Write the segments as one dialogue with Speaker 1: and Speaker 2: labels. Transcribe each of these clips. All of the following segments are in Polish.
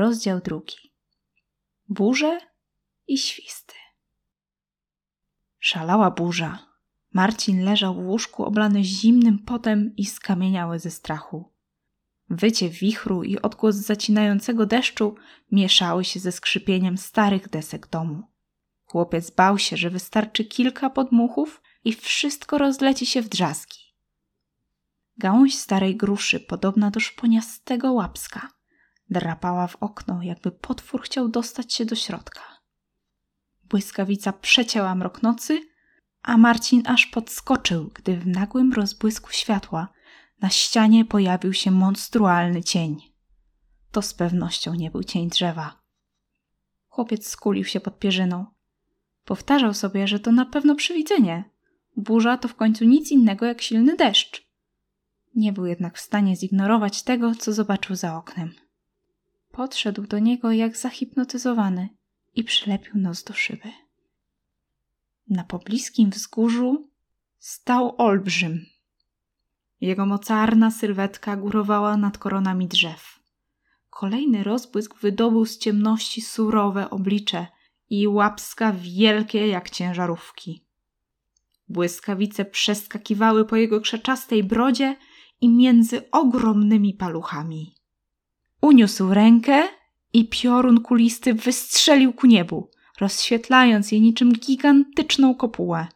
Speaker 1: Rozdział drugi. Burze i świsty. Szalała burza. Marcin leżał w łóżku oblany zimnym potem i skamieniały ze strachu. Wycie wichru i odgłos zacinającego deszczu mieszały się ze skrzypieniem starych desek domu. Chłopiec bał się, że wystarczy kilka podmuchów i wszystko rozleci się w drzazgi. Gałąź starej gruszy, podobna do szponiastego łapska, drapała w okno, jakby potwór chciał dostać się do środka. Błyskawica przecięła mrok nocy, a Marcin aż podskoczył, gdy w nagłym rozbłysku światła na ścianie pojawił się monstrualny cień. To z pewnością nie był cień drzewa. Chłopiec skulił się pod pierzyną. Powtarzał sobie, że to na pewno przywidzenie. Burza to w końcu nic innego jak silny deszcz. Nie był jednak w stanie zignorować tego, co zobaczył za oknem. Podszedł do niego jak zahipnotyzowany i przylepił nos do szyby. Na pobliskim wzgórzu stał olbrzym. Jego mocarna sylwetka górowała nad koronami drzew. Kolejny rozbłysk wydobył z ciemności surowe oblicze i łapska wielkie jak ciężarówki. Błyskawice przeskakiwały po jego krzaczastej brodzie i między ogromnymi paluchami. Uniósł rękę i piorun kulisty wystrzelił ku niebu, rozświetlając je niczym gigantyczną kopułę.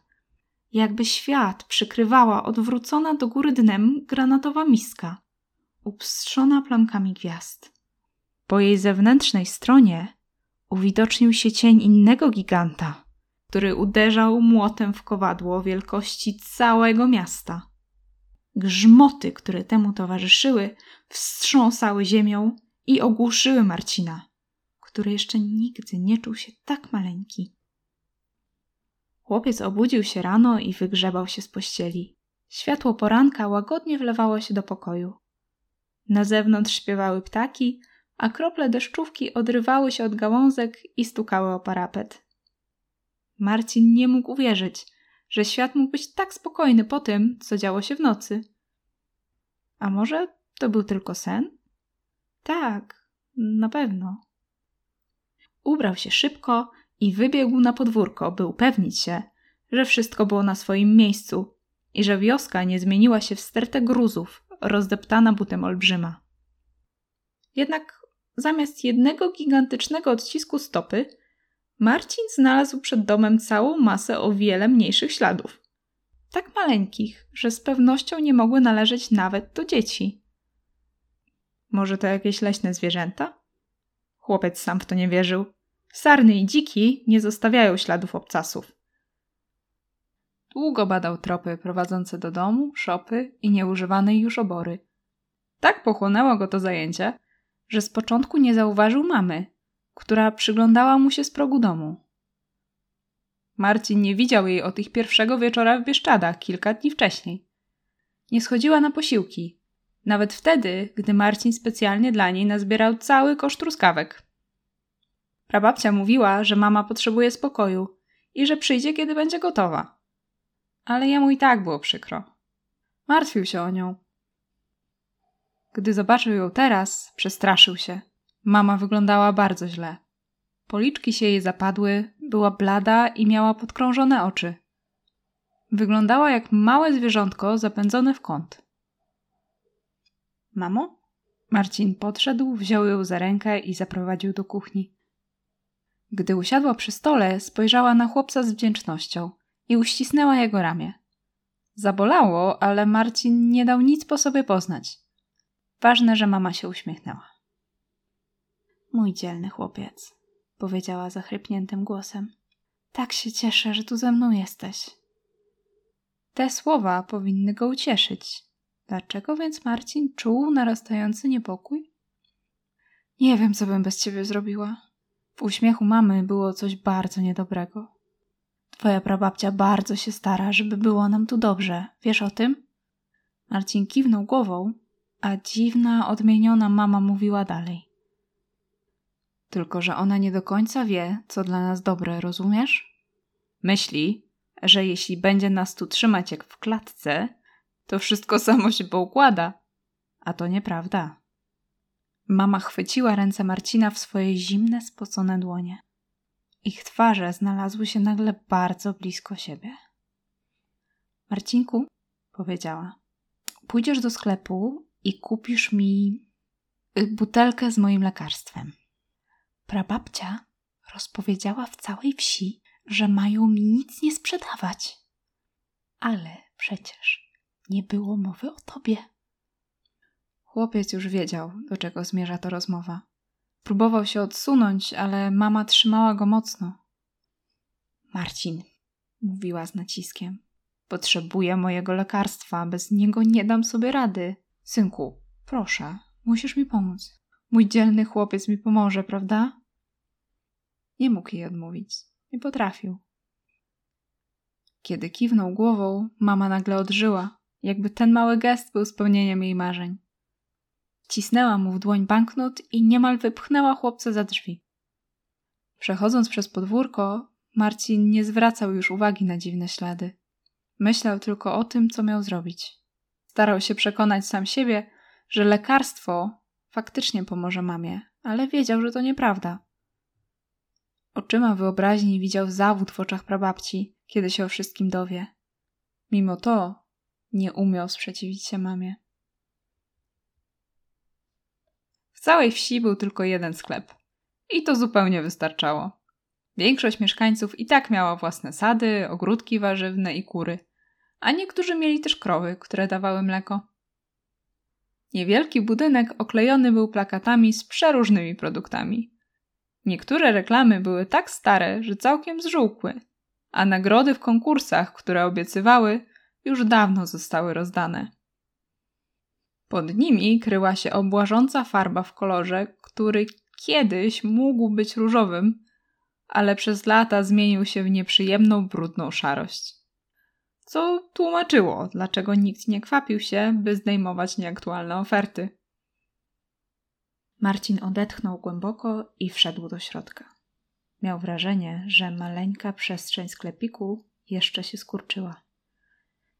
Speaker 1: Jakby świat przykrywała odwrócona do góry dnem granatowa miska, upstrzona plamkami gwiazd. Po jej zewnętrznej stronie uwidocznił się cień innego giganta, który uderzał młotem w kowadło wielkości całego miasta. Grzmoty, które temu towarzyszyły, wstrząsały ziemią i ogłuszyły Marcina, który jeszcze nigdy nie czuł się tak maleńki. Chłopiec obudził się rano i wygrzebał się z pościeli. Światło poranka łagodnie wlewało się do pokoju. Na zewnątrz śpiewały ptaki, a krople deszczówki odrywały się od gałązek i stukały o parapet. Marcin nie mógł uwierzyć, że świat mógł być tak spokojny po tym, co działo się w nocy. A może to był tylko sen? Tak, na pewno. Ubrał się szybko i wybiegł na podwórko, by upewnić się, że wszystko było na swoim miejscu i że wioska nie zmieniła się w stertę gruzów, rozdeptana butem olbrzyma. Jednak zamiast jednego gigantycznego odcisku stopy, Marcin znalazł przed domem całą masę o wiele mniejszych śladów. Tak maleńkich, że z pewnością nie mogły należeć nawet do dzieci. Może to jakieś leśne zwierzęta? Chłopiec sam w to nie wierzył. Sarny i dziki nie zostawiają śladów obcasów. Długo badał tropy prowadzące do domu, szopy i nieużywanej już obory. Tak pochłonęło go to zajęcie, że z początku nie zauważył mamy, która przyglądała mu się z progu domu. Marcin nie widział jej od ich pierwszego wieczora w Bieszczadach kilka dni wcześniej. Nie schodziła na posiłki, nawet wtedy, gdy Marcin specjalnie dla niej nazbierał cały kosz truskawek. Prababcia mówiła, że mama potrzebuje spokoju i że przyjdzie, kiedy będzie gotowa. Ale jemu i tak było przykro. Martwił się o nią. Gdy zobaczył ją teraz, przestraszył się. Mama wyglądała bardzo źle. Policzki się jej zapadły, była blada i miała podkrążone oczy. Wyglądała jak małe zwierzątko zapędzone w kąt. Mamo? Marcin podszedł, wziął ją za rękę i zaprowadził do kuchni. Gdy usiadła przy stole, spojrzała na chłopca z wdzięcznością i uścisnęła jego ramię. Zabolało, ale Marcin nie dał nic po sobie poznać. Ważne, że mama się uśmiechnęła. Mój dzielny chłopiec, powiedziała zachrypniętym głosem. Tak się cieszę, że tu ze mną jesteś. Te słowa powinny go ucieszyć. Dlaczego więc Marcin czuł narastający niepokój? Nie wiem, co bym bez ciebie zrobiła. W uśmiechu mamy było coś bardzo niedobrego. Twoja prababcia bardzo się stara, żeby było nam tu dobrze. Wiesz o tym? Marcin kiwnął głową, a dziwna, odmieniona mama mówiła dalej. Tylko, że ona nie do końca wie, co dla nas dobre, rozumiesz? Myśli, że jeśli będzie nas tu trzymać jak w klatce, to wszystko samo się poukłada. A to nieprawda. Mama chwyciła ręce Marcina w swoje zimne, spocone dłonie. Ich twarze znalazły się nagle bardzo blisko siebie. Marcinku, powiedziała, pójdziesz do sklepu i kupisz mi y, butelkę z moim lekarstwem. Prababcia rozpowiedziała w całej wsi, że mają mi nic nie sprzedawać. Ale przecież nie było mowy o tobie. Chłopiec już wiedział, do czego zmierza ta rozmowa. Próbował się odsunąć, ale mama trzymała go mocno. Marcin, mówiła z naciskiem, potrzebuję mojego lekarstwa, bez niego nie dam sobie rady. Synku, proszę, musisz mi pomóc. Mój dzielny chłopiec mi pomoże, prawda? Nie mógł jej odmówić. Nie potrafił. Kiedy kiwnął głową, mama nagle odżyła, jakby ten mały gest był spełnieniem jej marzeń. Cisnęła mu w dłoń banknot i niemal wypchnęła chłopca za drzwi. Przechodząc przez podwórko, Marcin nie zwracał już uwagi na dziwne ślady. Myślał tylko o tym, co miał zrobić. Starał się przekonać sam siebie, że lekarstwo faktycznie pomoże mamie, ale wiedział, że to nieprawda. Oczyma wyobraźni widział zawód w oczach prababci, kiedy się o wszystkim dowie. Mimo to nie umiał sprzeciwić się mamie. W całej wsi był tylko jeden sklep. I to zupełnie wystarczało. Większość mieszkańców i tak miała własne sady, ogródki warzywne i kury, a niektórzy mieli też krowy, które dawały mleko. Niewielki budynek oklejony był plakatami z przeróżnymi produktami. Niektóre reklamy były tak stare, że całkiem zżółkły, a nagrody w konkursach, które obiecywały, już dawno zostały rozdane. Pod nimi kryła się obłażąca farba w kolorze, który kiedyś mógł być różowym, ale przez lata zmienił się w nieprzyjemną, brudną szarość. Co tłumaczyło, dlaczego nikt nie kwapił się, by zdejmować nieaktualne oferty. Marcin odetchnął głęboko i wszedł do środka. Miał wrażenie, że maleńka przestrzeń sklepiku jeszcze się skurczyła.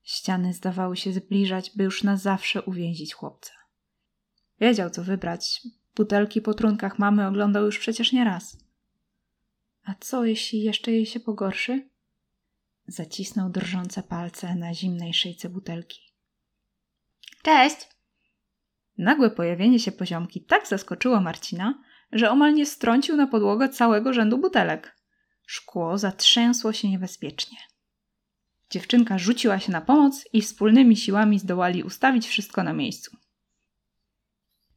Speaker 1: Ściany zdawały się zbliżać, by już na zawsze uwięzić chłopca. Wiedział, co wybrać. Butelki po trunkach mamy oglądał już przecież nie raz. A co, jeśli jeszcze jej się pogorszy? Zacisnął drżące palce na zimnej szyjce butelki. Cześć! Nagłe pojawienie się poziomki tak zaskoczyło Marcina, że omal nie strącił na podłogę całego rzędu butelek. Szkło zatrzęsło się niebezpiecznie. Dziewczynka rzuciła się na pomoc i wspólnymi siłami zdołali ustawić wszystko na miejscu.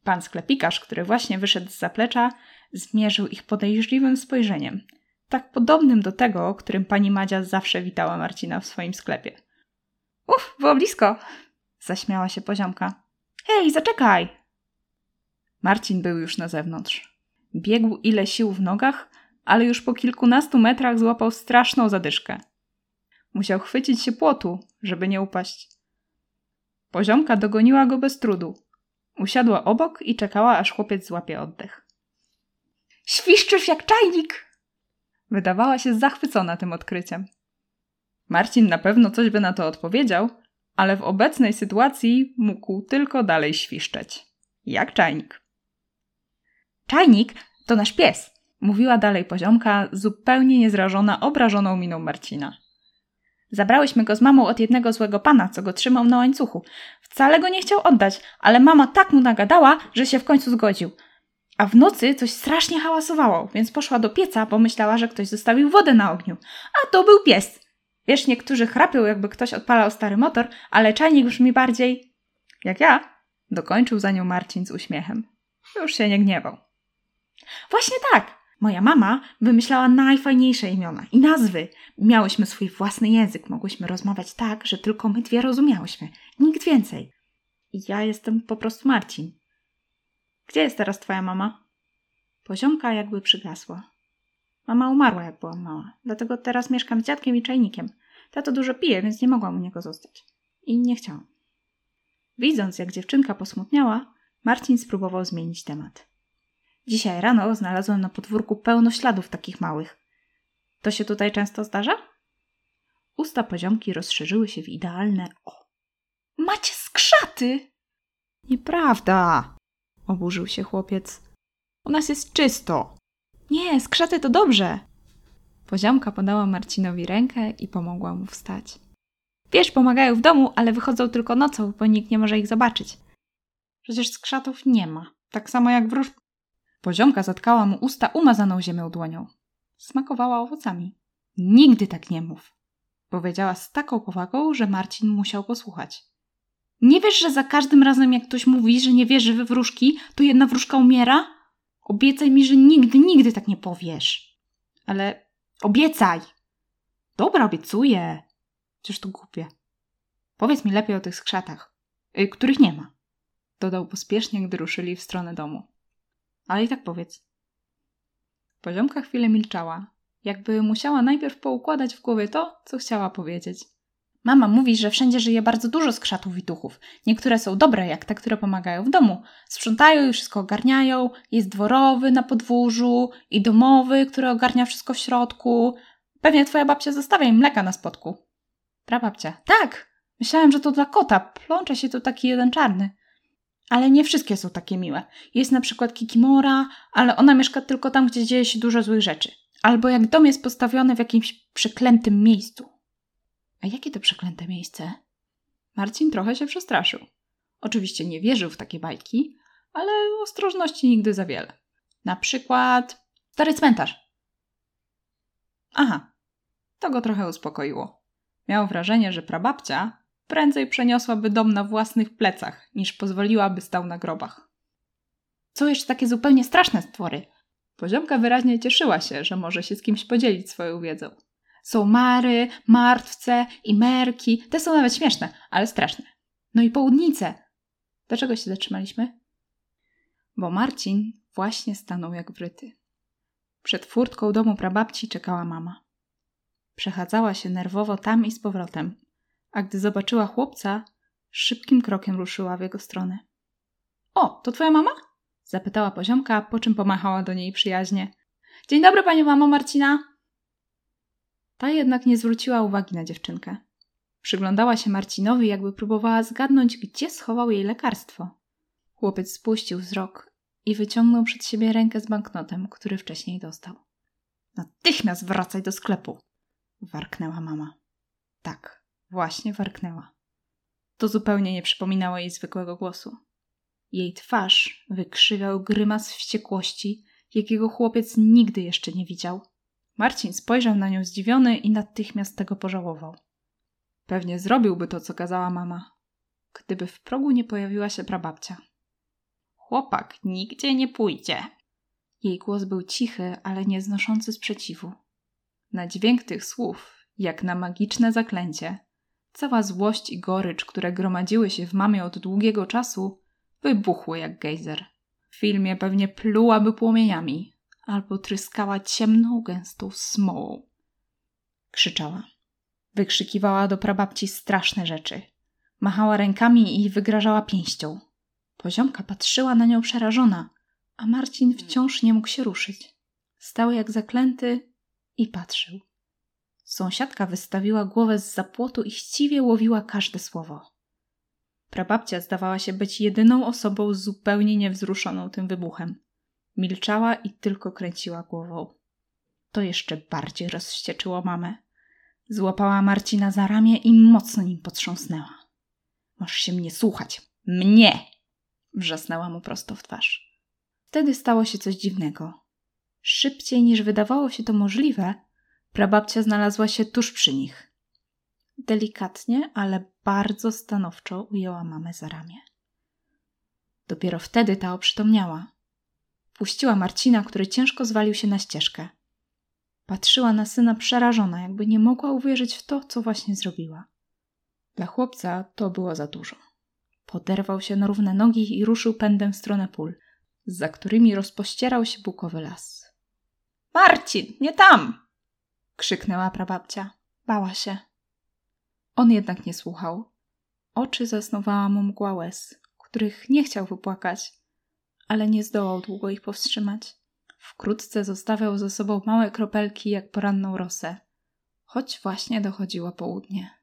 Speaker 1: Pan sklepikarz, który właśnie wyszedł z zaplecza, zmierzył ich podejrzliwym spojrzeniem, tak podobnym do tego, którym pani Madzia zawsze witała Marcina w swoim sklepie. Uf, było blisko! zaśmiała się poziomka. Hej, zaczekaj! Marcin był już na zewnątrz. Biegł ile sił w nogach, ale już po kilkunastu metrach złapał straszną zadyszkę. Musiał chwycić się płotu, żeby nie upaść. Poziomka dogoniła go bez trudu. Usiadła obok i czekała, aż chłopiec złapie oddech. Świszczysz jak czajnik! Wydawała się zachwycona tym odkryciem. Marcin na pewno coś by na to odpowiedział, ale w obecnej sytuacji mógł tylko dalej świszczeć. Jak czajnik. Czajnik to nasz pies, mówiła dalej poziomka, zupełnie niezrażona obrażoną miną Marcina. Zabrałyśmy go z mamą od jednego złego pana, co go trzymał na łańcuchu. Wcale go nie chciał oddać, ale mama tak mu nagadała, że się w końcu zgodził. A w nocy coś strasznie hałasowało, więc poszła do pieca, bo myślała, że ktoś zostawił wodę na ogniu. A to był pies. Wiesz, niektórzy chrapią, jakby ktoś odpalał stary motor, ale czajnik brzmi bardziej... Jak ja? Dokończył za nią Marcin z uśmiechem. Już się nie gniewał. Właśnie tak! Moja mama wymyślała najfajniejsze imiona i nazwy. Miałyśmy swój własny język, mogłyśmy rozmawiać tak, że tylko my dwie rozumiałyśmy. Nikt więcej. Ja jestem po prostu Marcin. Gdzie jest teraz twoja mama? Poziomka jakby przygasła. Mama umarła, jak byłam mała, dlatego teraz mieszkam z dziadkiem i czajnikiem. Tato dużo pije, więc nie mogłam u niego zostać. I nie chciałam. Widząc, jak dziewczynka posmutniała, Marcin spróbował zmienić temat. Dzisiaj rano znalazłem na podwórku pełno śladów takich małych. To się tutaj często zdarza? Usta poziomki rozszerzyły się w idealne o. Macie skrzaty! Nieprawda! Oburzył się chłopiec. U nas jest czysto. Nie, skrzaty to dobrze. Poziomka podała Marcinowi rękę i pomogła mu wstać. Wiesz, pomagają w domu, ale wychodzą tylko nocą, bo nikt nie może ich zobaczyć. Przecież skrzatów nie ma. Tak samo jak wróż... Poziomka zatkała mu usta umazaną ziemią dłonią. Smakowała owocami. Nigdy tak nie mów. Powiedziała z taką powagą, że Marcin musiał posłuchać. Nie wiesz, że za każdym razem, jak ktoś mówi, że nie wierzy we wróżki, to jedna wróżka umiera? Obiecaj mi, że nigdy, nigdy tak nie powiesz. Ale obiecaj! Dobra, obiecuję. Przecież to głupie. Powiedz mi lepiej o tych skrzatach, y, których nie ma. Dodał pospiesznie, gdy ruszyli w stronę domu. Ale i tak powiedz. Poziomka chwilę milczała, jakby musiała najpierw poukładać w głowie to, co chciała powiedzieć. Mama mówi, że wszędzie żyje bardzo dużo skrzatów i duchów. Niektóre są dobre, jak te, które pomagają w domu. Sprzątają i wszystko ogarniają. Jest dworowy na podwórzu i domowy, który ogarnia wszystko w środku. Pewnie twoja babcia zostawia im mleka na spodku. Prababcia. Tak! Myślałem, że to dla kota. Plącze się tu taki jeden czarny. Ale nie wszystkie są takie miłe. Jest na przykład Kikimora, ale ona mieszka tylko tam, gdzie dzieje się dużo złych rzeczy. Albo jak dom jest postawiony w jakimś przeklętym miejscu. A jakie to przeklęte miejsce? Marcin trochę się przestraszył. Oczywiście nie wierzył w takie bajki, ale ostrożności nigdy za wiele. Na przykład stary cmentarz. Aha, to go trochę uspokoiło. Miał wrażenie, że prababcia prędzej przeniosłaby dom na własnych plecach, niż pozwoliłaby stał na grobach. Co jeszcze takie zupełnie straszne stwory? Poziomka wyraźnie cieszyła się, że może się z kimś podzielić swoją wiedzą. Są mary, martwce i merki. Te są nawet śmieszne, ale straszne. No i południce. Dlaczego się zatrzymaliśmy? Bo Marcin właśnie stanął jak wryty. Przed furtką domu prababci czekała mama. Przechadzała się nerwowo tam i z powrotem, a gdy zobaczyła chłopca, szybkim krokiem ruszyła w jego stronę. O, to twoja mama? zapytała poziomka, po czym pomachała do niej przyjaźnie. Dzień dobry, pani mamo Marcina! Ta jednak nie zwróciła uwagi na dziewczynkę. Przyglądała się Marcinowi, jakby próbowała zgadnąć, gdzie schował jej lekarstwo. Chłopiec spuścił wzrok i wyciągnął przed siebie rękę z banknotem, który wcześniej dostał. Natychmiast wracaj do sklepu! warknęła mama. Tak, właśnie warknęła. To zupełnie nie przypominało jej zwykłego głosu. Jej twarz wykrzywiał grymas wściekłości, jakiego chłopiec nigdy jeszcze nie widział. Marcin spojrzał na nią zdziwiony i natychmiast tego pożałował. Pewnie zrobiłby to, co kazała mama, gdyby w progu nie pojawiła się prababcia. Chłopak nigdzie nie pójdzie. Jej głos był cichy, ale nieznoszący sprzeciwu. Na dźwięk tych słów, jak na magiczne zaklęcie, cała złość i gorycz, które gromadziły się w mamie od długiego czasu, wybuchły jak gejzer. W filmie pewnie plułaby płomieniami, albo tryskała ciemną, gęstą smołą. Krzyczała. Wykrzykiwała do prababci straszne rzeczy. Machała rękami i wygrażała pięścią. Poziomka patrzyła na nią przerażona, a Marcin wciąż nie mógł się ruszyć. Stał jak zaklęty i patrzył. Sąsiadka wystawiła głowę z zapłotu i chciwie łowiła każde słowo. Prababcia zdawała się być jedyną osobą zupełnie niewzruszoną tym wybuchem. Milczała i tylko kręciła głową. To jeszcze bardziej rozścieczyło mamę. Złapała Marcina za ramię i mocno nim potrząsnęła. Masz się mnie słuchać. Mnie! Wrzasnęła mu prosto w twarz. Wtedy stało się coś dziwnego. Szybciej niż wydawało się to możliwe, prababcia znalazła się tuż przy nich. Delikatnie, ale bardzo stanowczo ujęła mamę za ramię. Dopiero wtedy ta oprzytomniała. Puściła Marcina, który ciężko zwalił się na ścieżkę. Patrzyła na syna przerażona, jakby nie mogła uwierzyć w to, co właśnie zrobiła. Dla chłopca to było za dużo. Poderwał się na równe nogi i ruszył pędem w stronę pól, za którymi rozpościerał się bukowy las. Marcin, nie tam! krzyknęła prababcia. Bała się. On jednak nie słuchał. Oczy zasnowała mu mgła łez, których nie chciał wypłakać, ale nie zdołał długo ich powstrzymać. Wkrótce zostawiał ze sobą małe kropelki jak poranną rosę, choć właśnie dochodziło południe.